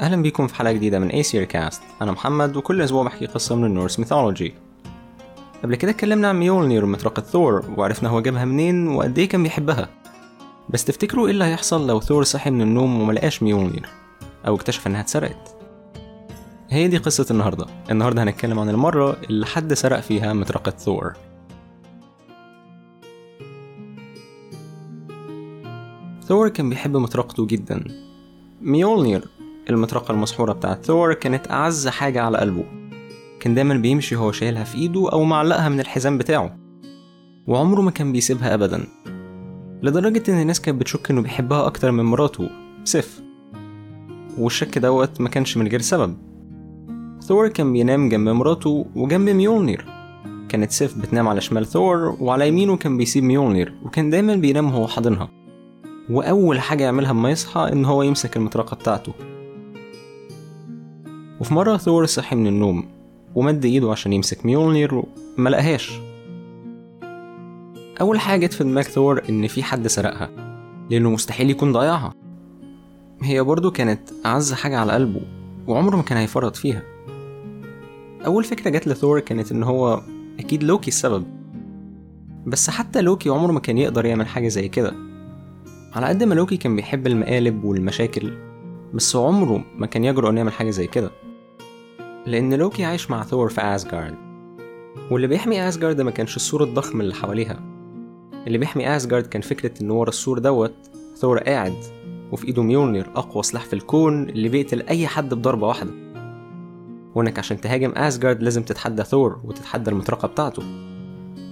أهلا بيكم في حلقة جديدة من Aesir Cast أنا محمد وكل أسبوع بحكي قصة من ال Norse mythology. قبل كده اتكلمنا عن ميولنير ومطرقة ثور وعرفنا هو جابها منين وقد إيه كان بيحبها. بس تفتكروا إيه اللي هيحصل لو ثور صحي من النوم وملقاش ميولنير أو اكتشف إنها اتسرقت. هي دي قصة النهاردة. النهاردة هنتكلم عن المرة اللي حد سرق فيها مطرقة ثور. ثور كان بيحب مطرقته جدا. ميولنير المطرقة المسحورة بتاعت ثور كانت أعز حاجة على قلبه. كان دايما بيمشي هو شايلها في إيده أو معلقها من الحزام بتاعه. وعمره ما كان بيسيبها أبدا. لدرجة إن الناس كانت بتشك إنه بيحبها أكتر من مراته. سيف. والشك دوت ما كانش من غير سبب. ثور كان بينام جنب مراته وجنب ميولنير. كانت سيف بتنام على شمال ثور وعلى يمينه كان بيسيب ميولنير. وكان دايما بينام وهو حاضنها. وأول حاجة يعملها أما يصحى إن هو يمسك المطرقة بتاعته. وفي مرة ثور صحي من النوم ومد إيده عشان يمسك ميولنير وما لقاهاش. أول حاجة جت في دماغ ثور إن في حد سرقها لأنه مستحيل يكون ضيعها. هي برضه كانت أعز حاجة على قلبه وعمره ما كان هيفرط فيها. أول فكرة جت لثور كانت إن هو أكيد لوكي السبب. بس حتى لوكي عمره ما كان يقدر يعمل حاجة زي كده. على قد ما لوكي كان بيحب المقالب والمشاكل بس عمره ما كان يجرؤ إنه يعمل حاجة زي كده. لأن لوكي عايش مع ثور في أسجارد واللي بيحمي أسجارد ما كانش السور الضخم اللي حواليها. اللي بيحمي أسجارد كان فكرة إن ورا السور دوت ثور قاعد وفي إيده ميولنير أقوى سلاح في الكون اللي بيقتل أي حد بضربة واحدة. وإنك عشان تهاجم أسجارد لازم تتحدى ثور وتتحدى المطرقة بتاعته.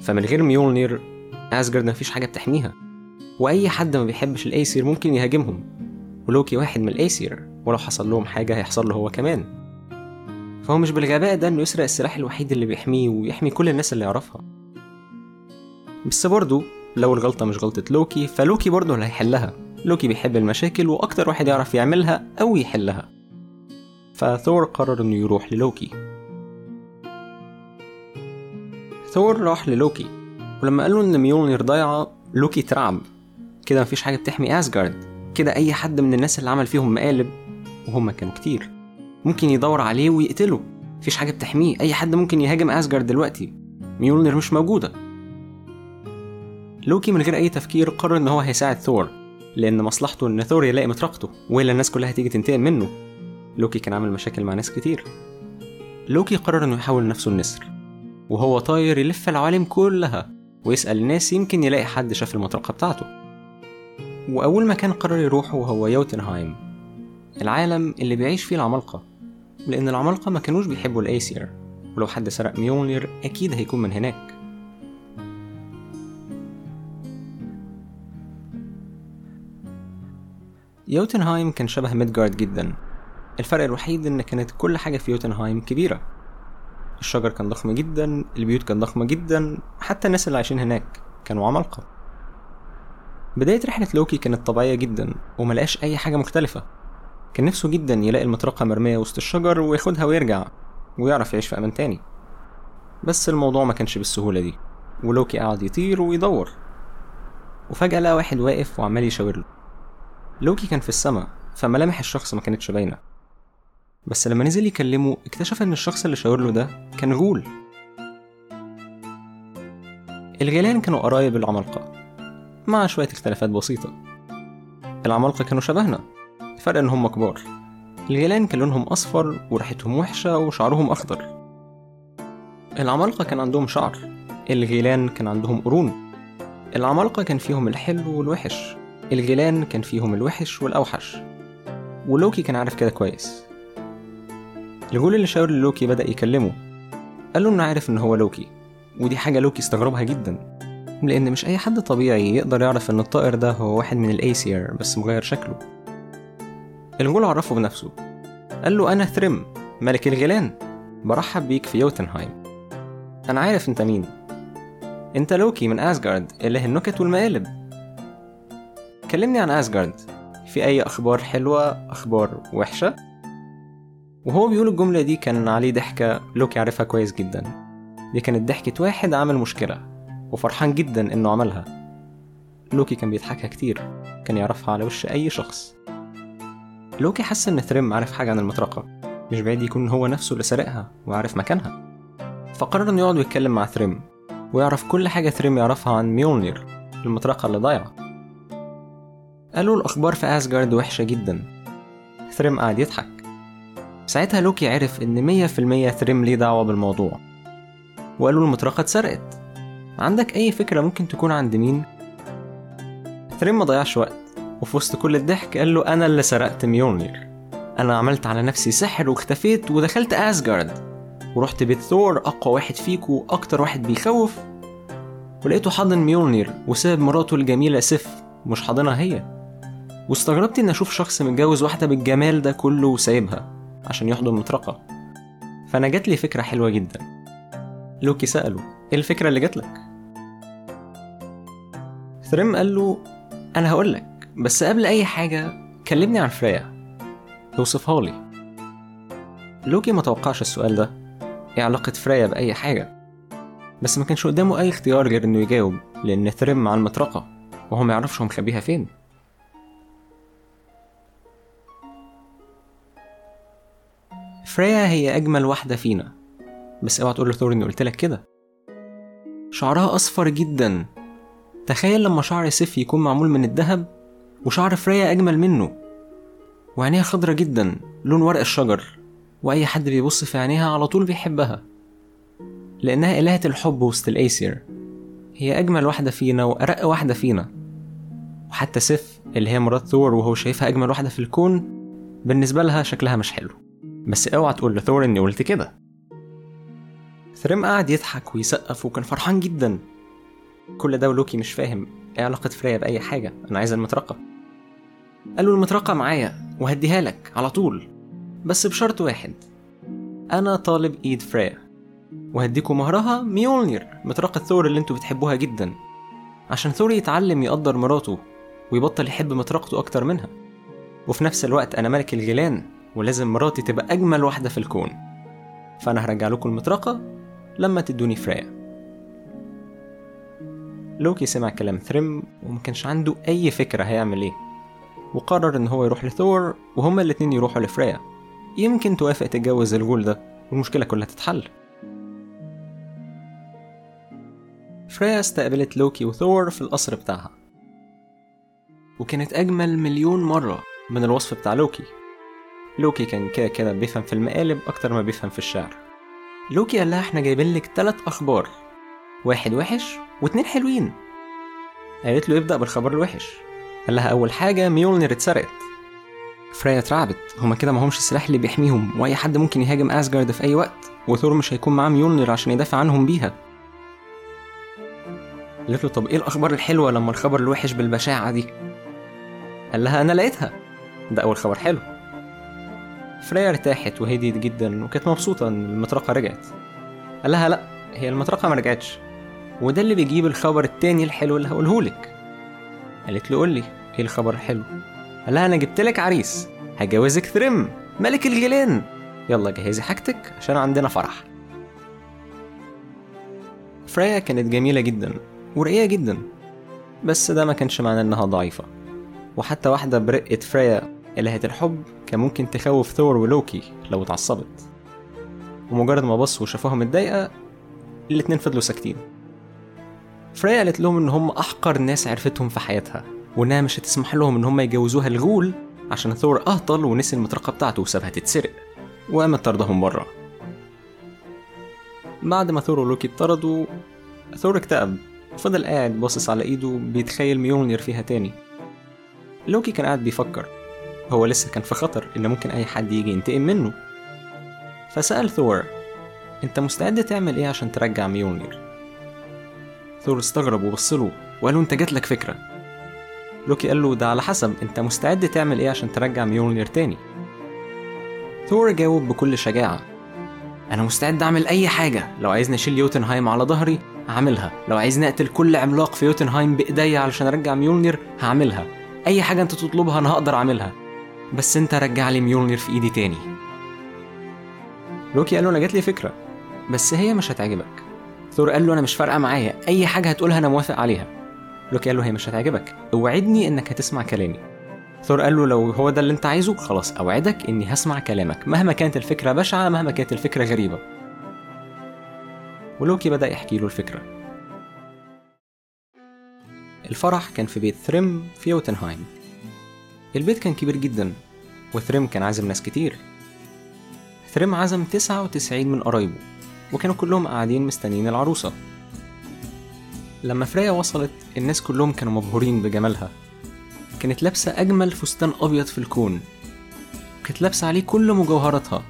فمن غير ميولنير أسجارد مفيش حاجة بتحميها. وأي حد ما بيحبش الأيسير ممكن يهاجمهم. ولوكي واحد من الأيسير ولو حصل لهم حاجة هيحصل له هو كمان. فهو مش بالغباء ده إنه يسرق السلاح الوحيد اللي بيحميه ويحمي كل الناس اللي يعرفها. بس برضه لو الغلطة مش غلطة لوكي فلوكي برضه اللي هيحلها. لوكي بيحب المشاكل وأكتر واحد يعرف يعملها أو يحلها. فثور قرر إنه يروح للوكي. ثور راح للوكي ولما قال له إن ميولنير ضايعة لوكي اترعب. كده مفيش حاجة بتحمي أسجارد. كده أي حد من الناس اللي عمل فيهم مقالب وهم كانوا كتير. ممكن يدور عليه ويقتله. مفيش حاجة بتحميه. أي حد ممكن يهاجم أسجارد دلوقتي. ميولنر مش موجودة. لوكي من غير أي تفكير قرر إن هو هيساعد ثور لأن مصلحته إن ثور يلاقي مطرقته وإلا الناس كلها تيجي تنتقم منه. لوكي كان عامل مشاكل مع ناس كتير. لوكي قرر إنه يحول نفسه لنسر وهو طاير يلف العوالم كلها ويسأل الناس يمكن يلاقي حد شاف المطرقة بتاعته. وأول مكان قرر يروحه هو يوتنهايم العالم اللي بيعيش فيه العمالقة. لأن العمالقة ما كانوش بيحبوا الأيسير ولو حد سرق ميولنير أكيد هيكون من هناك. يوتنهايم كان شبه ميدجارد جدا. الفرق الوحيد إن كانت كل حاجة في يوتنهايم كبيرة. الشجر كان ضخم جدا البيوت كانت ضخمة جدا حتى الناس اللي عايشين هناك كانوا عمالقة. بداية رحلة لوكي كانت طبيعية جدا وملقاش أي حاجة مختلفة. كان نفسه جدا يلاقي المطرقة مرمية وسط الشجر وياخدها ويرجع ويعرف يعيش في أمان تاني. بس الموضوع ما كانش بالسهولة دي ولوكي قعد يطير ويدور. وفجأة لقى واحد واقف وعمال يشاور له. لوكي كان في السماء فملامح الشخص ما كانتش باينة. بس لما نزل يكلمه اكتشف إن الشخص اللي شاور له ده كان غول. الغيلان كانوا قرايب العمالقة مع شوية اختلافات بسيطة. العمالقة كانوا شبهنا. الفرق إن هم كبار الغيلان كان لونهم أصفر وريحتهم وحشة وشعرهم أخضر. العمالقة كان عندهم شعر الغيلان كان عندهم قرون. العمالقة كان فيهم الحلو والوحش الغيلان كان فيهم الوحش والأوحش. ولوكي كان عارف كده كويس. الغول اللي شاور لوكي بدأ يكلمه. قال له إنه عارف إن هو لوكي ودي حاجة لوكي استغربها جدا. لأن مش أي حد طبيعي يقدر يعرف إن الطائر ده هو واحد من الأيسير بس مغير شكله. الغول عرفه بنفسه. قال له أنا ثريم ملك الغيلان برحب بيك في يوتنهايم. أنا عارف أنت مين. أنت لوكي من أسجارد إله النكت والمقالب. كلمني عن أسجارد في أي أخبار حلوة أخبار وحشة؟ وهو بيقول الجملة دي كان عليه ضحكة لوكي عارفها كويس جدا. دي كانت ضحكة واحد عمل مشكلة وفرحان جدا إنه عملها. لوكي كان بيضحكها كتير كان يعرفها على وش أي شخص. لوكي حس إن ثريم عارف حاجة عن المطرقة مش بعيد يكون هو نفسه اللي سرقها وعارف مكانها. فقرر إنه يقعد ويتكلم مع ثريم ويعرف كل حاجة ثريم يعرفها عن ميولنير المطرقة اللي ضايعة. قال له الأخبار في أسجارد وحشة جدا. ثريم قعد يضحك. ساعتها لوكي عرف إن مية في المية ثريم ليه دعوة بالموضوع. وقال له المطرقة اتسرقت. عندك أي فكرة ممكن تكون عند مين؟ ثريم ما ضيعش وقت. وفي وسط كل الضحك قال له أنا اللي سرقت ميولنير أنا عملت على نفسي سحر واختفيت ودخلت أسجارد ورحت بيت ثور أقوى واحد فيكو أكتر واحد بيخوف. ولقيته حاضن ميولنير وساب مراته الجميلة سيف مش حاضنها هي. واستغربت إن أشوف شخص متجوز واحدة بالجمال ده كله وسايبها عشان يحضن مطرقة. فأنا جات لي فكرة حلوة جدا. لوكي سأله إيه الفكرة اللي جاتلك؟ ثريم قال له أنا هقولك بس قبل أي حاجة كلمني عن فريا. اوصفها لي. لوكي ما توقعش السؤال ده. إيه علاقة فريا بأي حاجة؟ بس ما كانش قدامه أي اختيار غير إنه يجاوب لأن ثريم مع المطرقة وهو ما يعرفش هو مخبيها فين. فريا هي أجمل واحدة فينا. بس اوعى تقول لثور إني قلت لك كده. شعرها أصفر جدا. تخيل لما شعر سيف يكون معمول من الذهب وشعر فريا أجمل منه. وعينيها خضرة جدا لون ورق الشجر وأي حد بيبص في عينيها على طول بيحبها. لأنها إلهة الحب وسط الأيسير. هي أجمل واحدة فينا وأرق واحدة فينا. وحتى سيف اللي هي مرات ثور وهو شايفها أجمل واحدة في الكون بالنسبة لها شكلها مش حلو. بس أوعى تقول لثور إني قلت كده. ثريم قعد يضحك ويسقف وكان فرحان جدا. كل ده ولوكي مش فاهم إيه علاقة فريا بأي حاجة. أنا عايز المطرقة. قال له المطرقة معايا وهديها لك على طول بس بشرط واحد. أنا طالب إيد فريا وهديكوا مهرها ميولنير مطرقة ثور اللي أنتوا بتحبوها جدا عشان ثور يتعلم يقدر مراته ويبطل يحب مطرقته أكتر منها. وفي نفس الوقت أنا ملك الجاينتس ولازم مراتي تبقى أجمل واحدة في الكون. فأنا هرجع لكم المطرقة لما تدوني فريا لوكي سمع كلام ثريم وما كانش عنده أي فكرة هيعمل إيه. وقرر إن هو يروح لثور وهما الاتنين يروحوا لفريا. يمكن توافق تتجوز الجول ده والمشكلة كلها تتحل. فريا استقبلت لوكي وثور في القصر بتاعها. وكانت أجمل مليون مرة من الوصف بتاع لوكي. لوكي كان كده كده بيفهم في المقالب أكتر ما بيفهم في الشعر. لوكي قال لها إحنا جايبين لك تلات أخبار واحد وحش واتنين حلوين. قالت له ابدأ بالخبر الوحش. قال لها أول حاجة ميولنر اتسرقت فريا اترعبت. هما كده ما معهمش السلاح اللي بيحميهم. وأي حد ممكن يهاجم أسجارد في أي وقت. وثور مش هيكون معاه ميولنر عشان يدافع عنهم بيها. قالت له طب إيه الأخبار الحلوة لما الخبر الوحش بالبشاعة دي؟ قال لها أنا لقيتها. ده أول خبر حلو. فريا ارتاحت وهديت جدا وكانت مبسوطة إن المطرقة رجعت. قال لها لأ هي المطرقة ما رجعتش. وده اللي بيجيب الخبر التاني الحلو اللي هقولهولك قالت له قول لي إيه الخبر الحلو؟ قال لها أنا جبت لك عريس هجوزك ثريم ملك الجيلان. يلا جهزي حاجتك عشان عندنا فرح. فريا كانت جميلة جدا ورقية جدا بس ده ما كانش معناه إنها ضعيفة. وحتى واحدة برقة فريا إلهة الحب كان ممكن تخوف ثور ولوكي لو اتعصبت. ومجرد ما بصوا وشافوها متضايقة الاتنين فضلوا ساكتين. فريا قالت لهم إن هم أحقر ناس عرفتهم في حياتها وإنها مش هتسمح لهم إن هم يجوزوها الغول عشان ثور أهطل ونسي المطرقة بتاعته وسابها تتسرق وقامت طردهم بره. بعد ما ثور ولوكي اتطردوا ثور اكتئب وفضل قاعد باصص على إيده بيتخيل ميولنير فيها تاني. لوكي كان قاعد بيفكر هو لسه كان في خطر إن ممكن أي حد يجي ينتقم منه. فسأل ثور أنت مستعد تعمل إيه عشان ترجع ميولنير؟ ثور استغرب وبصله وقال له أنت جاتلك فكرة. لوكي قال له ده على حسب أنت مستعد تعمل إيه عشان ترجع ميولنير تاني؟ ثور جاوب بكل شجاعة أنا مستعد أعمل أي حاجة لو عايزني أشيل يوتنهايم على ظهري هعملها لو عايزني أقتل كل عملاق في يوتنهايم بإيديا علشان أرجع ميولنير هعملها أي حاجة أنت تطلبها أنا هقدر أعملها بس أنت رجع لي ميولنير في إيدي تاني. لوكي قال له أنا جات لي فكرة بس هي مش هتعجبك. ثور قال له أنا مش فارقة معايا. أي حاجة هتقولها أنا موافق عليها. لوكي قال له هي مش هتعجبك. أوعدني إنك هتسمع كلامي. ثور قال له لو هو ده اللي أنت عايزه خلاص أوعدك إني هسمع كلامك. مهما كانت الفكرة بشعة مهما كانت الفكرة غريبة. ولوكي بدأ يحكي له الفكرة. الفرح كان في بيت ثريم في يوتنهايم البيت كان كبير جدا وثريم كان عازم ناس كتير. ثريم عزم 99 من قرايبه. وكانوا كلهم قاعدين مستنيين العروسة. لما فريا وصلت الناس كلهم كانوا مبهورين بجمالها. كانت لابسة أجمل فستان أبيض في الكون. كانت لابسة عليه كل مجوهراتها.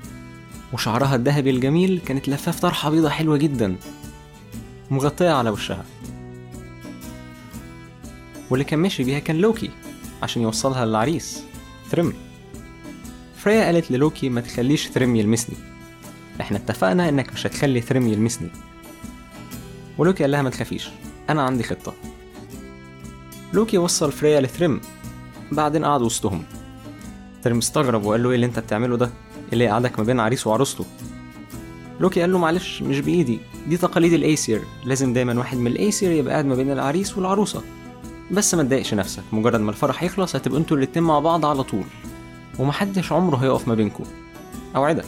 وشعرها الذهبي الجميل كانت لفاه في طرحة بيضة حلوة جدا. مغطية على وشها. واللي كان ماشي بيها كان لوكي عشان يوصلها للعريس ثريم فريا قالت للوكي ما تخليش ثريم يلمسني. إحنا اتفقنا إنك مش هتخلي ثريم يلمسني. ولوكي قال لها ما تخافيش أنا عندي خطة. لوكي وصل فريا لثريم بعدين قعد وسطهم. ثريم استغرب وقال له إيه اللي أنت بتعمله ده؟ اللي قعدك ما بين عريس وعروسته؟ لوكي قال له معلش مش بإيدي. دي تقاليد الايسير لازم دايما واحد من الايسير يبقى قاعد ما بين العريس والعروسة. بس ما تضايقش نفسك. مجرد ما الفرح يخلص هتبقوا أنتوا الاتنين مع بعض على طول. ومحدش عمره هيقف ما بينكم أوعدك.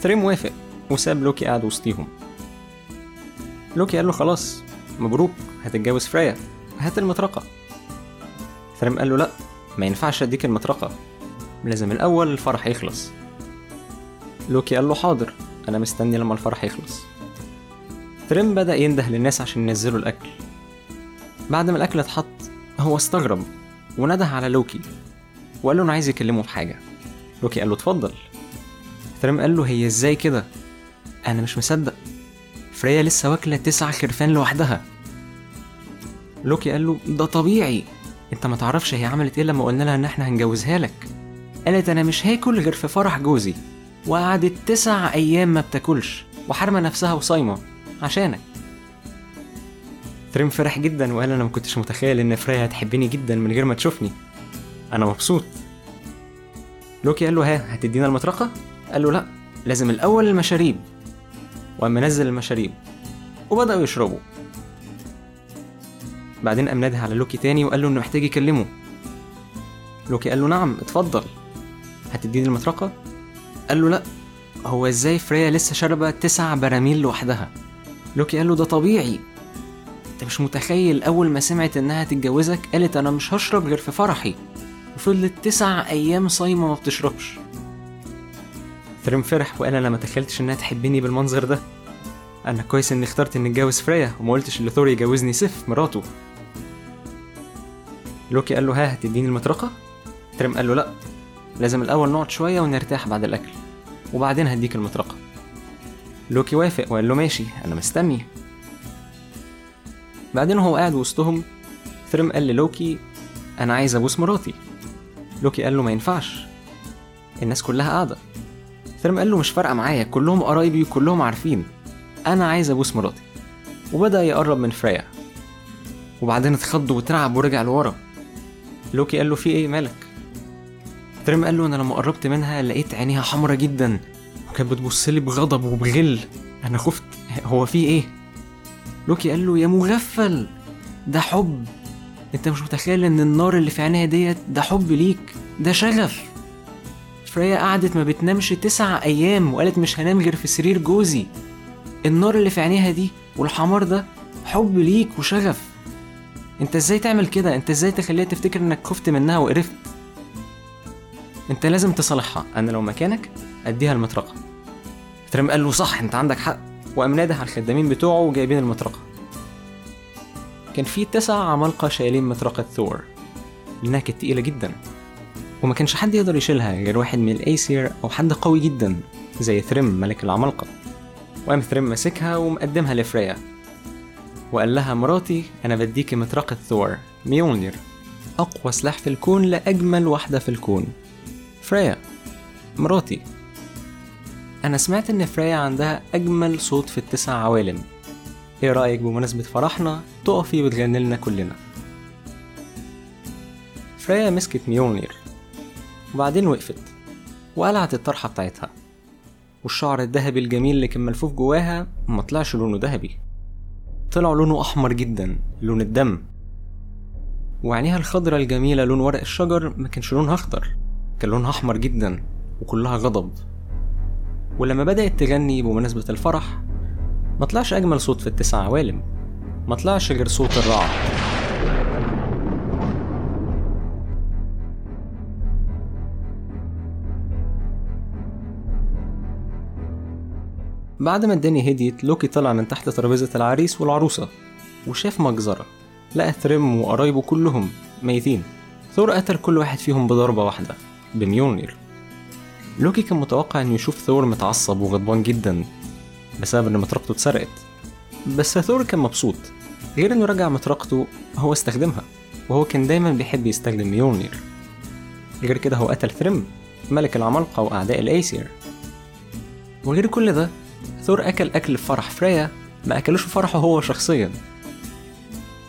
ثريم وافق وساب لوكي قاعد وسطيهم. لوكي قال له خلاص مبروك هتتجوز فريا هات المطرقة. ثريم قال له لأ ما ينفعش أديك المطرقة. لازم الأول الفرح يخلص. لوكي قال له حاضر أنا مستني لما الفرح يخلص. ثريم بدأ ينده للناس عشان ينزلوا الأكل. بعد ما الأكل اتحط هو استغرب ونده على لوكي وقال له أنا عايز أكلمه في حاجة. لوكي قال له اتفضل. ثريم قال له هي إزاي كده؟ أنا مش مصدق. فريا لسه واكلة تسع خرفان لوحدها. لوكي قال له ده طبيعي. أنت ما تعرفش هي عملت إيه لما قلنا لها إن إحنا هنجوزها لك. قالت أنا مش هاكل غير في فرح جوزي. وقعدت تسع أيام ما بتاكلش وحارمة نفسها وصايمة عشانك. ثريم فرح جدا وقال أنا ما كنتش متخيل إن فريا هتحبني جدا من غير ما تشوفني. أنا مبسوط. لوكي قال له ها هتدينا المطرقة؟ قال له لا لازم الأول المشاريب. وقام نزل المشاريب. وبدأوا يشربوا. بعدين قام نادى على لوكي تاني وقال له إنه محتاج يكلمه. لوكي قال له نعم اتفضل. هتديني المطرقة؟ قال له لا هو إزاي فريا لسه شاربة تسع براميل لوحدها؟ لوكي قال له ده طبيعي. أنت مش متخيل أول ما سمعت إنها تتجوزك قالت أنا مش هشرب غير في فرحي. وفضلت تسع أيام صايمة ما بتشربش. ثريم فرح وقال أنا ما تخيلتش إنها تحبني بالمنظر ده. أنا كويس إني اخترت إني أتجوز فريا وما قلتش لثور يجوزني سيف مراته. لوكي قال له ها هتديني المطرقة؟ ثريم قال له لا لازم الأول نقعد شوية ونرتاح بعد الأكل وبعدين هديك المطرقة. لوكي وافق وقال له ماشي أنا مستني. بعدين وهو قاعد وسطهم ثريم قال للوكي أنا عايز أبوس مراتي. لوكي قال له ما ينفعش الناس كلها قاعدة. ثريم قال له مش فارقة معايا كلهم قرايبي وكلهم عارفين. أنا عايز أبوس مراتي. وبدأ يقرب من فريا. وبعدين اتخض وترعب ورجع لورا. لوكي قال له في إيه مالك؟ ثريم قال له أنا لما قربت منها لقيت عينيها حمرة جدا. وكانت بتبص لي بغضب وبغل. أنا خفت. هو في إيه؟ لوكي قال له يا مغفل ده حب. أنت مش متخيل إن النار اللي في عينيها ديت ده حب ليك ده شغف. فريا قعدت ما بتنامش تسع أيام وقالت مش هنام غير في سرير جوزي. النار اللي في عينيها دي والحمار ده حب ليك وشغف. انت إزاي تعمل كده؟ انت إزاي تخليها تفتكر انك خفت منها وقرفت؟ انت لازم تصالحها. أنا لو مكانك اديها المطرقة. ترم قال له صح انت عندك حق. وقام على الخدامين بتوعه وجايبين المطرقة. كان في تسع عمالقه شايلين مطرقة ثور. لأنها كانت تقيلة جدا. وما كانش حد يقدر يشيلها غير واحد من الايسير أو حد قوي جدا زي ثريم ملك العمالقة. وقام ثريم ماسكها ومقدمها لفريا. وقال لها مراتي أنا بديكي مطرقة ثور ميونير. أقوى سلاح في الكون لأجمل واحدة في الكون. فريا مراتي. أنا سمعت إن فريا عندها أجمل صوت في التسع عوالم. إيه رأيك بمناسبة فرحنا؟ تقفي وتغني لنا كلنا. فريا مسكت ميونير. وبعدين وقفت وقلعت الطرحة بتاعتها والشعر الذهبي الجميل اللي كان ملفوف جواها ما طلعش لونه ذهبي. طلع لونه أحمر جدا لون الدم. وعينيها الخضرة الجميلة لون ورق الشجر ما كانش لونها أخضر كان لونها أحمر جدا وكلها غضب. ولما بدأت تغني بمناسبة الفرح ما طلعش أجمل صوت في التسع عوالم ما طلعش غير صوت الرعد. بعد ما الدنيا هديت لوكي طلع من تحت ترابيزة العريس والعروسة وشاف مجزرة لقى ثريم وقرايبه كلهم ميتين. ثور قتل كل واحد فيهم بضربة واحدة بميونير. لوكي كان متوقع إنه يشوف ثور متعصب وغضبان جدا بسبب إن مطرقته اتسرقت. بس ثور كان مبسوط غير إنه رجع مطرقته هو استخدمها وهو كان دايما بيحب يستخدم ميونير. غير كده هو قتل ثريم ملك العمالقة وأعداء الأيسير. وغير كل ده ثور أكل أكل فرح فريا ما أكلوش فرحه هو شخصيا.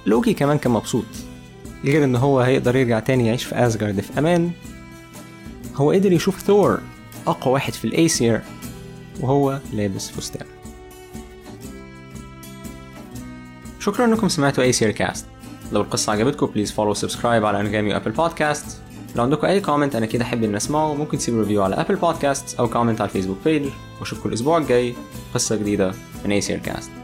لوكي كمان كان مبسوط. غير إن هو هيقدر يرجع تاني يعيش في أسجارد في أمان. هو قدر يشوف ثور أقوى واحد في الأيسير وهو لابس فستان. شكرا إنكم سمعتوا أيسير كاست. لو القصة عجبتكم please follow subscribe على أنغامي و Apple Podcasts لو عندكم أي comment أنا كده أحب ان أسمعه. ممكن تسيبوا review على Apple Podcasts أو comment على ال Facebook page وأشوفكم الأسبوع الجاي. قصة جديدة من ايسير كاست